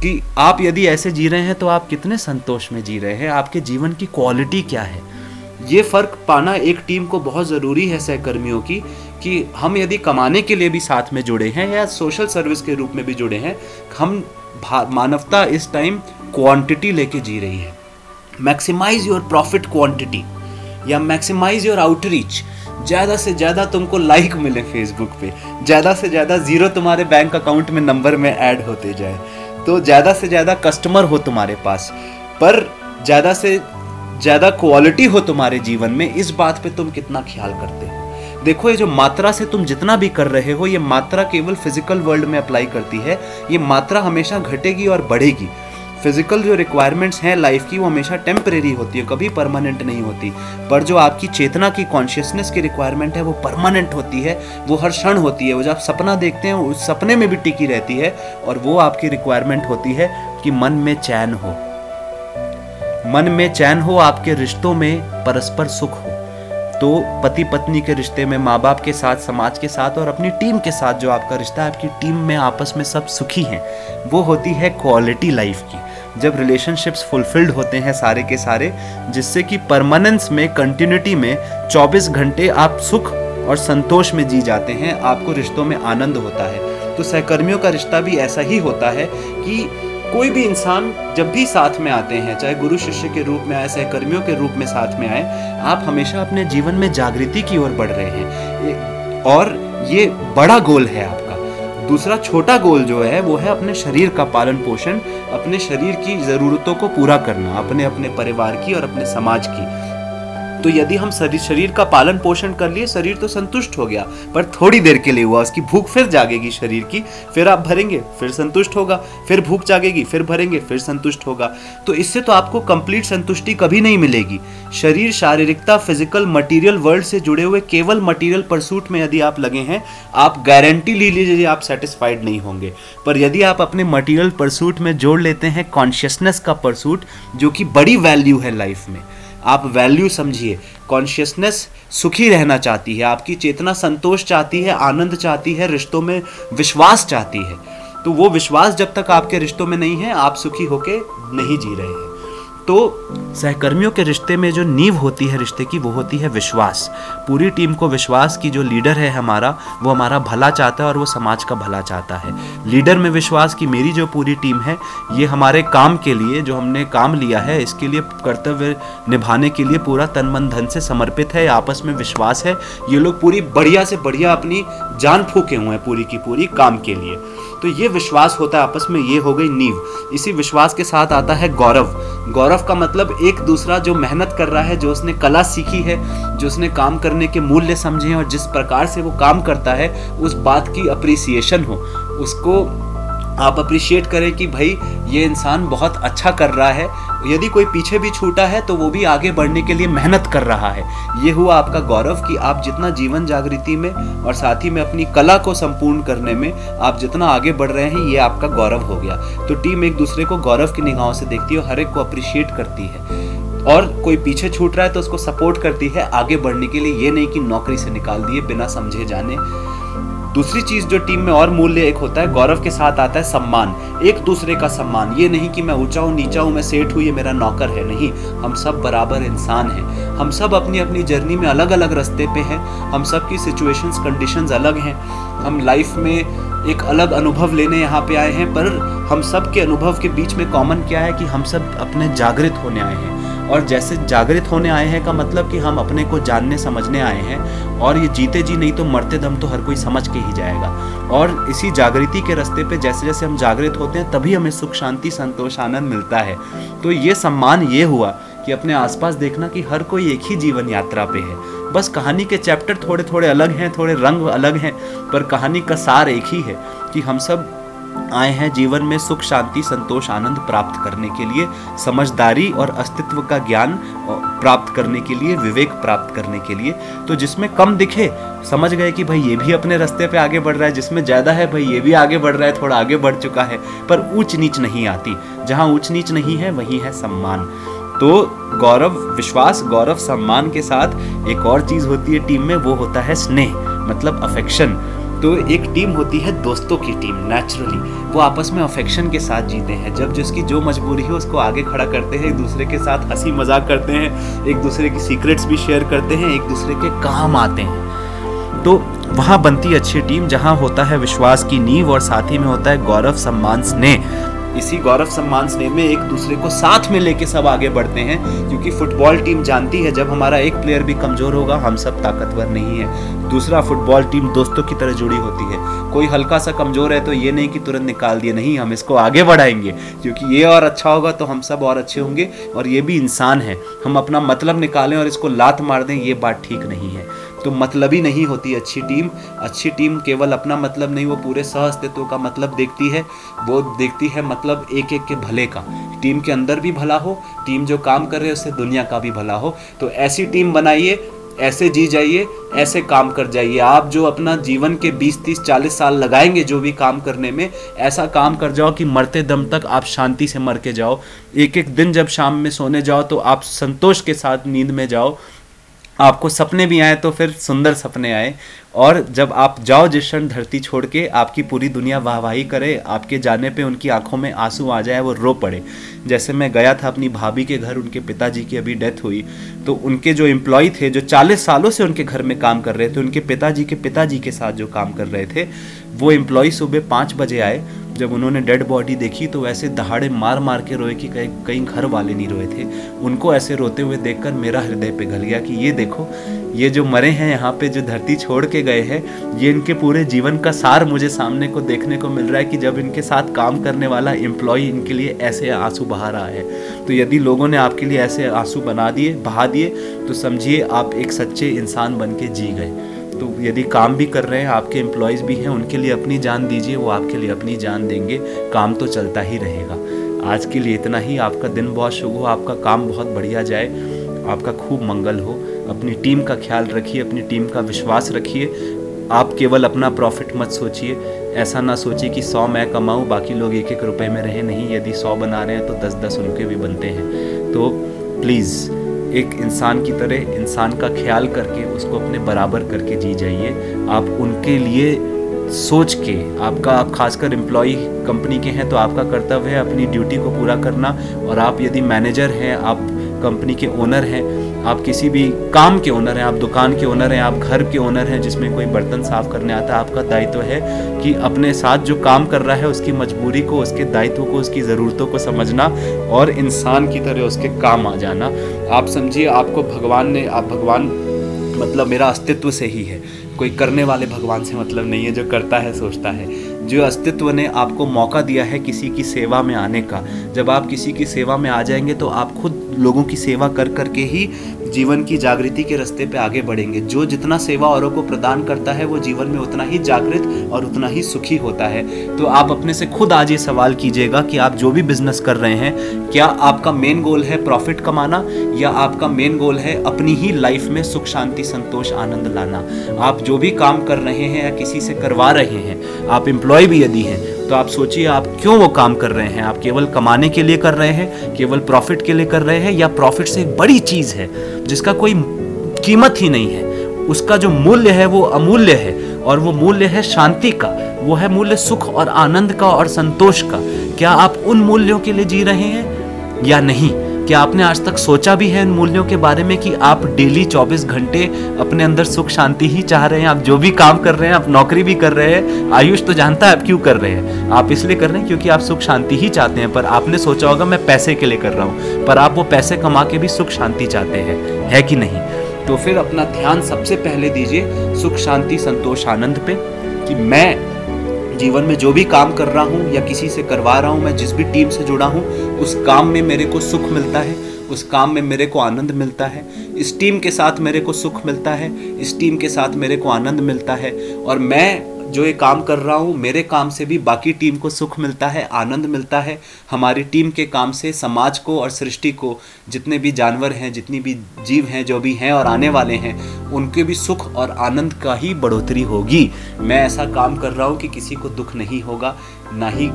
कि आप यदि ऐसे जी रहे हैं तो आप कितने संतोष में जी रहे हैं? आपके जीवन की क्वालिटी क्या है? ये फ़र्क पाना एक टीम को बहुत ज़रूरी है सहकर्मियों की, कि हम यदि कमाने के लिए भी साथ में जुड़े हैं या सोशल सर्विस के रूप में भी जुड़े हैं, हम मानवता इस टाइम क्वांटिटी लेके जी रही है। मैक्सिमाइज योर प्रॉफिट क्वांटिटी या मैक्सिमाइज योर आउटरीच ज़्यादा से ज़्यादा तुमको लाइक मिले फेसबुक पे, ज़्यादा से ज़्यादा ज़ीरो तुम्हारे बैंक अकाउंट में नंबर में ऐड होते जाए। तो ज़्यादा से ज़्यादा कस्टमर हो तुम्हारे पास, पर ज़्यादा से ज़्यादा क्वालिटी हो तुम्हारे जीवन में, इस बात पे तुम कितना ख्याल करते हो? देखो, ये जो मात्रा से तुम जितना भी कर रहे हो, ये मात्रा केवल फ़िज़िकल वर्ल्ड में अप्लाई करती है। ये मात्रा हमेशा घटेगी और बढ़ेगी। फ़िज़िकल जो रिक्वायरमेंट्स हैं लाइफ की, वो हमेशा टेम्परेरी होती है, कभी परमानेंट नहीं होती। पर जो आपकी चेतना की कॉन्शियसनेस की रिक्वायरमेंट है, वो परमानेंट होती है। वो हर क्षण होती है, वो जब सपना देखते हैं, उस सपने में भी टिकी रहती है और वो आपकी रिक्वायरमेंट होती है कि मन में चैन हो। मन में चैन हो, आपके रिश्तों में परस्पर सुख हो। तो पति पत्नी के रिश्ते में माँ बाप के साथ, समाज के साथ और अपनी टीम के साथ जो आपका रिश्ता है, आपकी टीम में, आपस में सब सुखी हैं। वो होती है क्वालिटी लाइफ की। जब रिलेशनशिप्स फुलफिल्ड होते हैं सारे के सारे, जिससे कि परमानेंस में कंटिन्यूटी में 24 घंटे आप सुख और संतोष में जी जाते हैं, आपको रिश्तों में आनंद होता है। तो सहकर्मियों का रिश्ता भी ऐसा ही होता है कि कोई भी इंसान जब भी साथ में आते हैं, चाहे गुरु शिष्य के रूप में आए सहकर्मियों के रूप में साथ में आए, आप हमेशा अपने जीवन में जागृति की ओर बढ़ रहे हैं। और ये बड़ा गोल है आपका। दूसरा छोटा गोल जो है, वो है अपने शरीर का पालन पोषण, अपने शरीर की ज़रूरतों को पूरा करना अपने अपने परिवार की और अपने समाज की। तो यदि हम शरीर शरीर का पालन पोषण कर लिए, शरीर तो संतुष्ट हो गया। पर थोड़ी देर के लिए हुआ, उसकी भूख फिर जागेगी शरीर की, फिर आप भरेंगे, फिर संतुष्ट होगा, फिर भूख जागेगी, फिर भरेंगे, फिर संतुष्ट होगा। तो इससे तो आपको कंप्लीट संतुष्टि कभी नहीं मिलेगी। शरीर शारीरिकता फ़िज़िकल मटीरियल वर्ल्ड से जुड़े हुए, केवल मटीरियल परसूट में यदि आप लगे हैं, आप गारंटी ले लीजिए आप सेटिस्फाइड नहीं होंगे। पर यदि आप अपने मटीरियल परसूट में जोड़ लेते हैं कॉन्शियसनेस का परसूट जो कि बड़ी वैल्यू है लाइफ में आप वैल्यू समझिए। कॉन्शियसनेस सुखी रहना चाहती है, आपकी चेतना संतोष चाहती है, आनंद चाहती है, रिश्तों में विश्वास चाहती है। तो वो विश्वास जब तक आपके रिश्तों में नहीं है, आप सुखी होके नहीं जी रहे हैं। तो सहकर्मियों के रिश्ते में जो नींव होती है रिश्ते की, वो होती है विश्वास। पूरी टीम को विश्वास की जो लीडर है हमारा, वो हमारा भला चाहता है और वो समाज का भला चाहता है। लीडर में विश्वास की मेरी जो पूरी टीम है, ये हमारे काम के लिए, जो हमने काम लिया है, इसके लिए कर्तव्य निभाने के लिए पूरा तन मन धन से समर्पित है, आपस में विश्वास है। ये लोग पूरी बढ़िया से बढ़िया अपनी जान फूके हुए हैं पूरी की पूरी काम के लिए। तो ये विश्वास होता है आपस में, ये हो गई नींव। इसी विश्वास के साथ आता है गौरव। गौरव का मतलब एक दूसरा जो मेहनत कर रहा है, जो उसने कला सीखी है, जो उसने काम करने के मूल्य समझे हैं और जिस प्रकार से वो काम करता है, उस बात की अप्रिसिएशन हो। उसको आप अप्रिशिएट करें कि भाई, ये इंसान बहुत अच्छा कर रहा है। यदि कोई पीछे भी छूटा है तो वो भी आगे बढ़ने के लिए मेहनत कर रहा है। ये हुआ आपका गौरव कि आप जितना जीवन जागृति में और साथ ही में अपनी कला को संपूर्ण करने में आप जितना आगे बढ़ रहे हैं, ये आपका गौरव हो गया। तो टीम एक दूसरे को गौरव की निगाहों से देखती है और हर एक को अप्रिशिएट करती है। और कोई पीछे छूट रहा है तो उसको सपोर्ट करती है आगे बढ़ने के लिए। ये नहीं कि नौकरी से निकाल दिए बिना समझे जाने। दूसरी चीज़ जो टीम में और मूल्य एक होता है, गौरव के साथ आता है सम्मान। एक दूसरे का सम्मान। ये नहीं कि मैं ऊँचा हूँ, नीचा हूँ, मैं सेठ हूँ, ये मेरा नौकर है। नहीं, हम सब बराबर इंसान हैं। हम सब अपनी अपनी जर्नी में अलग अलग रास्ते पे हैं। हम सब की सिचुएशंस कंडीशंस अलग हैं। हम लाइफ में एक अलग अनुभव लेने यहाँ पे आए हैं, पर हम सब के अनुभव के बीच में कॉमन क्या है कि हम सब अपने जागृत होने आए हैं। और जैसे जागृत होने आए हैं का मतलब कि हम अपने को जानने, समझने आए हैं और ये जीते जी नहीं तो मरते दम तो हर कोई समझ के ही जाएगा। और इसी जागृति के रास्ते पे जैसे जैसे हम जागृत होते हैं, तभी हमें सुख, शांति, संतोष, आनंद मिलता है। तो ये सम्मान ये हुआ कि अपने आसपास देखना कि हर कोई एक ही जीवन यात्रा पे है। बस कहानी के चैप्टर थोड़े थोड़े अलग हैं, थोड़े रंग अलग हैं, पर कहानी का सार एक ही है कि हम सब आए हैं जीवन में सुख, शांति, संतोष, आनंद प्राप्त करने के लिए, समझदारी और अस्तित्व का ज्ञान प्राप्त करने के लिए, विवेक प्राप्त करने के लिए। तो जिसमें कम दिखे, समझ गए कि भाई ये भी अपने रास्ते पे आगे बढ़ रहा है, जिसमें ज़्यादा है भाई ये भी आगे बढ़ रहा है, थोड़ा आगे बढ़ चुका है, पर ऊंच नीच नहीं आती। जहाँ ऊंच नीच नहीं है, वही है सम्मान। तो गौरव, विश्वास, गौरव सम्मान के साथ एक और चीज़ होती है टीम में, वो होता है स्नेह मतलब अफेक्शन तो एक टीम होती है दोस्तों की टीम नेचुरली वो आपस में अफेक्शन के साथ जीते हैं। जब जिसकी जो मजबूरी है, उसको आगे खड़ा करते हैं, एक दूसरे के साथ हँसी मज़ाक करते हैं, एक दूसरे की सीक्रेट्स भी शेयर करते हैं, एक दूसरे के काम आते हैं। तो वहाँ बनती अच्छी टीम जहाँ होता है विश्वास की नींव और साथ ही में होता है गौरव सम्मान स्नेह। इसी गौरव सम्मान स्नेह में एक दूसरे को साथ में लेके सब आगे बढ़ते हैं, क्योंकि फुटबॉल टीम जानती है जब हमारा एक प्लेयर भी कमज़ोर होगा, हम सब ताकतवर नहीं है। दूसरा फुटबॉल टीम दोस्तों की तरह जुड़ी होती है। कोई हल्का सा कमज़ोर है तो ये नहीं कि तुरंत निकाल दिए, नहीं, हम इसको आगे बढ़ाएँगे, क्योंकि ये और अच्छा होगा तो हम सब और अच्छे होंगे और ये भी इंसान है। हम अपना मतलब निकालें और इसको लात मार दें, ये बात ठीक नहीं है। तो मतलब ही नहीं होती अच्छी टीम। अच्छी टीम केवल अपना मतलब नहीं, वो पूरे सह अस्तित्व का मतलब देखती है। वो देखती है मतलब एक एक के भले का। टीम के अंदर भी भला हो, टीम जो काम कर रहे हैं उससे दुनिया का भी भला हो। तो ऐसी टीम बनाइए, ऐसे जी जाइए, ऐसे काम कर जाइए। आप जो अपना जीवन के 20 30 40 साल लगाएँगे जो भी काम करने में, ऐसा काम कर जाओ कि मरते दम तक आप शांति से मर के जाओ। एक एक दिन जब शाम में सोने जाओ तो आप संतोष के साथ नींद में जाओ। आपको सपने भी आए तो फिर सुंदर सपने आए। और जब आप जाओ जिस क्षण धरती छोड़ के, आपकी पूरी दुनिया वाहवाही करे, आपके जाने पे उनकी आँखों में आँसू आ जाए, वो रो पड़े। जैसे मैं गया था अपनी भाभी के घर, उनके पिताजी की अभी डेथ हुई तो उनके जो एम्प्लॉय थे, जो 40 सालों से उनके घर में काम कर रहे थे, उनके पिताजी के पिताजी के साथ जो काम कर रहे थे, वो एम्प्लॉय सुबह पाँच बजे आए। जब उन्होंने डेड बॉडी देखी तो ऐसे दहाड़े मार मार के रोए कि कहीं कहीं घर वाले नहीं रोए थे। उनको ऐसे रोते हुए देखकर मेरा हृदय पिघल गया कि ये देखो ये जो मरे हैं, यहाँ पे जो धरती छोड़ के गए हैं, ये इनके पूरे जीवन का सार मुझे सामने को देखने को मिल रहा है कि जब इनके साथ काम करने वाला एम्प्लॉय इनके लिए ऐसे आँसू बहा रहा है। तो यदि लोगों ने आपके लिए ऐसे आँसू बना दिए, बहा दिए तो समझिए आप एक सच्चे इंसान बन के जी गए। तो यदि काम भी कर रहे हैं, आपके एम्प्लॉयज़ भी हैं, उनके लिए अपनी जान दीजिए, वो आपके लिए अपनी जान देंगे। काम तो चलता ही रहेगा। आज के लिए इतना ही। आपका दिन बहुत शुभ हो, आपका काम बहुत बढ़िया जाए। आपका खूब मंगल हो। अपनी टीम का ख्याल रखिए, अपनी टीम का विश्वास रखिए। आप केवल अपना प्रॉफिट मत सोचिए। ऐसा ना सोचिए कि सौ मैं कमाऊँ, बाकी लोग एक एक रुपए में रहे। नहीं, यदि सौ बना रहे हैं तो दस दस उनके भी बनते हैं। तो प्लीज़ एक इंसान की तरह, इंसान का ख्याल करके, उसको अपने बराबर करके जी जाइए। आप उनके लिए सोच के, आपका, आप खासकर एम्प्लॉय कंपनी के हैं तो आपका कर्तव्य है अपनी ड्यूटी को पूरा करना। और आप यदि मैनेजर हैं, आप कंपनी के ओनर हैं, आप किसी भी काम के ओनर हैं, आप दुकान के ओनर हैं, आप घर के ओनर हैं, जिसमें कोई बर्तन साफ़ करने आता है, आपका दायित्व है कि अपने साथ जो काम कर रहा है, उसकी मजबूरी को, उसके दायित्व को, उसकी ज़रूरतों को समझना और इंसान की तरह उसके काम आ जाना। आप समझिए, आपको भगवान ने, आप भगवान मतलब मेरा अस्तित्व से ही है। कोई करने वाले भगवान से मतलब नहीं है, जो करता है, सोचता है। जो अस्तित्व ने आपको मौका दिया है किसी की सेवा में आने का। जब आप किसी की सेवा में आ जाएँगे तो आप खुद लोगों की सेवा कर करके ही जीवन की जागृति के रास्ते पे आगे बढ़ेंगे। जो जितना सेवा औरों को प्रदान करता है, वो जीवन में उतना ही जागृत और उतना ही सुखी होता है। तो आप अपने से खुद आज ये सवाल कीजिएगा कि आप जो भी बिज़नेस कर रहे हैं, क्या आपका मेन गोल है प्रॉफिट कमाना, या आपका मेन गोल है अपनी ही लाइफ में सुख, शांति, संतोष, आनंद लाना? आप जो भी काम कर रहे हैं या किसी से करवा रहे हैं, आप एम्प्लॉय भी यदि हैं तो आप सोचिए, आप क्यों वो काम कर रहे हैं? आप केवल कमाने के लिए कर रहे हैं, केवल प्रॉफिट के लिए कर रहे हैं, या प्रॉफिट से एक बड़ी चीज़ है, जिसका कोई कीमत ही नहीं है? उसका जो मूल्य है, वो अमूल्य है, और वो मूल्य है शांति का, वो है मूल्य सुख और आनंद का और संतोष का। क्या आप उन मूल्यों के लिए जी रहे हैं या नहीं? क्या आपने आज तक सोचा भी है इन मूल्यों के बारे में कि आप डेली 24 घंटे अपने अंदर सुख शांति ही चाह रहे हैं? आप जो भी काम कर रहे हैं, आप नौकरी भी कर रहे हैं। आयुष तो जानता है आप क्यों कर रहे हैं। आप इसलिए कर रहे हैं क्योंकि आप सुख शांति ही चाहते हैं। पर आपने सोचा होगा, मैं पैसे के लिए कर रहा हूँ। पर आप वो पैसे कमा के भी सुख शांति चाहते हैं। है कि नहीं? तो फिर अपना ध्यान सबसे पहले दीजिए सुख, शांति, संतोष आनंद पे कि मैं जीवन में जो भी काम कर रहा हूँ या किसी से करवा रहा हूँ, मैं जिस भी टीम से जुड़ा हूँ, उस काम में मेरे को सुख मिलता है, उस काम में मेरे को आनंद मिलता है। इस टीम के साथ मेरे को सुख मिलता है, इस टीम के साथ मेरे को आनंद मिलता है। और मैं जो ये काम कर रहा हूँ, मेरे काम से भी बाकी टीम को सुख मिलता है, आनंद मिलता है। हमारी टीम के काम से, समाज को और सृष्टि को, जितने भी जानवर हैं, जितनी भी जीव हैं, जो भी हैं और आने वाले हैं, उनके भी सुख और आनंद का ही बढ़ोतरी होगी। मैं ऐसा काम कर रहा हूँ कि किसी को दुख नहीं होगा, ना ही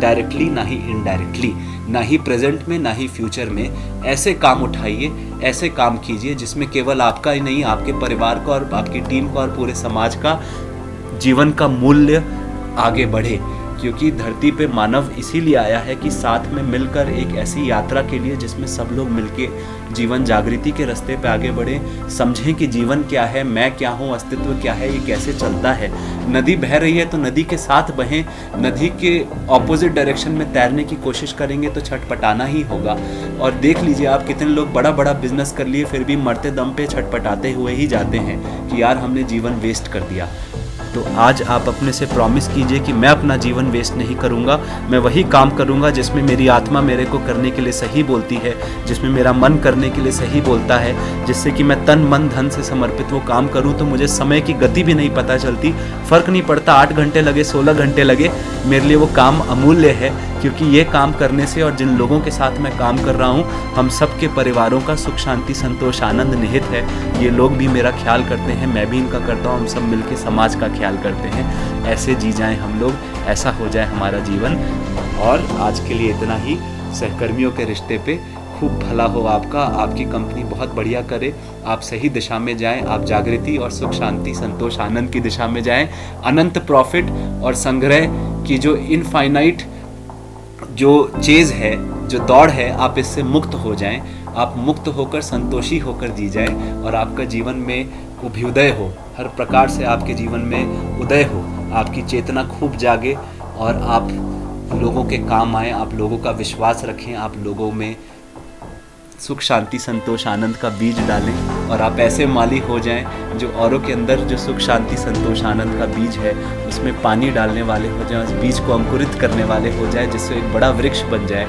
डायरेक्टली ना ही इनडायरेक्टली ना ही प्रेजेंट में, ना ही फ्यूचर में। ऐसे काम उठाइए, ऐसे काम कीजिए, जिसमें केवल आपका ही नहीं, आपके परिवार का और आपकी टीम का और पूरे समाज का जीवन का मूल्य आगे बढ़े, क्योंकि धरती पे मानव इसीलिए आया है कि साथ में मिलकर एक ऐसी यात्रा के लिए जिसमें सब लोग मिलके जीवन जागृति के रास्ते पे आगे बढ़े, समझें कि जीवन क्या है, मैं क्या हूँ, अस्तित्व क्या है, ये कैसे चलता है। नदी बह रही है तो नदी के साथ बहें, नदी के ऑपोजिट डायरेक्शन में तैरने की कोशिश करेंगे तो छटपटाना ही होगा। और देख लीजिए आप कितने लोग बड़ा बड़ा बिज़नेस कर लिए, फिर भी मरते दम पे छटपटाते हुए ही जाते हैं कि यार हमने जीवन वेस्ट कर दिया। तो आज आप अपने से प्रॉमिस कीजिए कि मैं अपना जीवन वेस्ट नहीं करूँगा। मैं वही काम करूँगा जिसमें मेरी आत्मा मेरे को करने के लिए सही बोलती है, जिसमें मेरा मन करने के लिए सही बोलता है, जिससे कि मैं तन, मन, धन से समर्पित वो काम करूँ। तो मुझे समय की गति भी नहीं पता चलती। फ़र्क नहीं पड़ता, आठ घंटे लगे, सोलह घंटे लगे। मेरे लिए वो काम अमूल्य है। क्योंकि ये काम करने से और जिन लोगों के साथ मैं काम कर रहा हूँ, हम सबके परिवारों का सुख, शांति, संतोष, आनंद निहित है। ये लोग भी मेरा ख्याल करते हैं, मैं भी इनका करता हूँ, हम सब मिलकर समाज का ख्याल करते हैं। ऐसे जी जाएँ हम लोग, ऐसा हो जाए हमारा जीवन। और आज के लिए इतना ही। सहकर्मियों के रिश्ते पे खूब भला हो आपका, आपकी कंपनी बहुत बढ़िया करे। आप सही दिशा में जाएँ, आप जागृति और सुख, शांति, संतोष, आनंद की दिशा में जाएँ। अनंत प्रॉफिट और संग्रह की जो इनफाइनाइट जो चेज़ है, जो दौड़ है, आप इससे मुक्त हो जाएँ। आप मुक्त होकर, संतोषी होकर जी जाएँ और आपका जीवन में अभ्युदय हो। हर प्रकार से आपके जीवन में उदय हो। आपकी चेतना खूब जागे और आप लोगों के काम आए, आप लोगों का विश्वास रखें, आप लोगों में सुख, शांति, संतोष, आनंद का बीज डालें और आप ऐसे माली हो जाएँ जो औरों के अंदर जो सुख, शांति, संतोष, आनंद का बीज है, उसमें पानी डालने वाले हो जाएँ उस बीज को अंकुरित करने वाले हो जाए जिससे एक बड़ा वृक्ष बन जाए।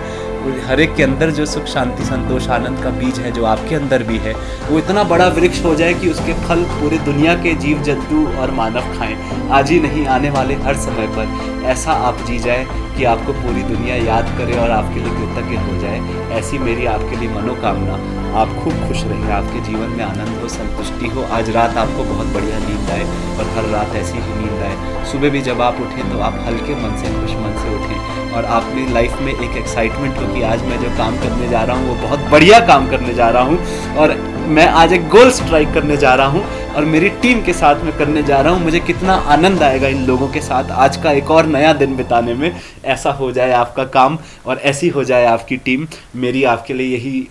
हर एक के अंदर जो सुख, शांति, संतोष, आनंद का बीज है जो आपके अंदर भी है, वो इतना बड़ा वृक्ष हो जाए कि उसके फल पूरे दुनिया के जीव, जंतु और मानव खाएँ। आज ही नहीं, आने वाले हर समय पर। ऐसा आप जी जाए कि आपको पूरी दुनिया याद करे और आपके लिए कृतज्ञ हो जाए। ऐसी मेरी आपके लिए मनोकामना। आप खूब खुश रहें। आपके जीवन में आनंद हो, संतुष्टि हो। आज रात आपको बहुत बढ़िया नींद आए और हर रात ऐसी ही नींद आए। सुबह भी जब आप उठें तो आप हल्के मन से, खुश मन से उठें और आपकी लाइफ में एक एक्साइटमेंट हो कि आज मैं जो काम करने जा रहा हूँ, वो बहुत बढ़िया काम करने जा रहा हूँ और मैं आज एक गोल स्ट्राइक करने जा रहा हूँ और मेरी टीम के साथ में करने जा रहा हूँ। मुझे कितना आनंद आएगा इन लोगों के साथ आज का एक और नया दिन बिताने में। ऐसा हो जाए आपका काम और ऐसी हो जाए आपकी टीम मेरी आपके लिए यही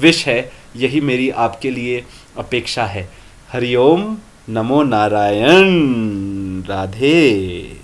विश है। यही मेरी आपके लिए अपेक्षा है। हरिओम, नमो नारायण, राधे।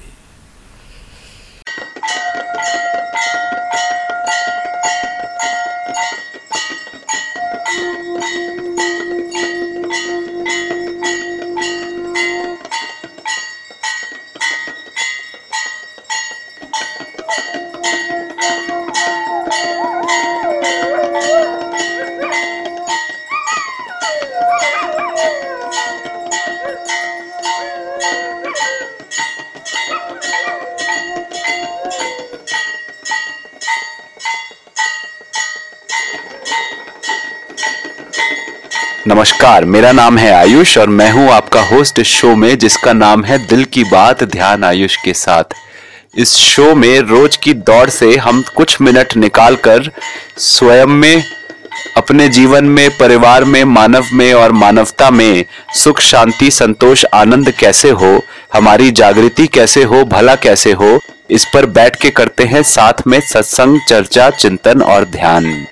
नमस्कार, मेरा नाम है आयुष और मैं हूँ आपका होस्ट इस शो में, जिसका नाम है दिल की बात, ध्यान आयुष के साथ। इस शो में रोज की दौड़ से हम कुछ मिनट निकाल कर स्वयं में, अपने जीवन में, परिवार में, मानव में और मानवता में सुख, शांति, संतोष, आनंद कैसे हो, हमारी जागृति कैसे हो, भला कैसे हो, इस पर बैठ के करते हैं साथ में सत्संग, चर्चा, चिंतन और ध्यान।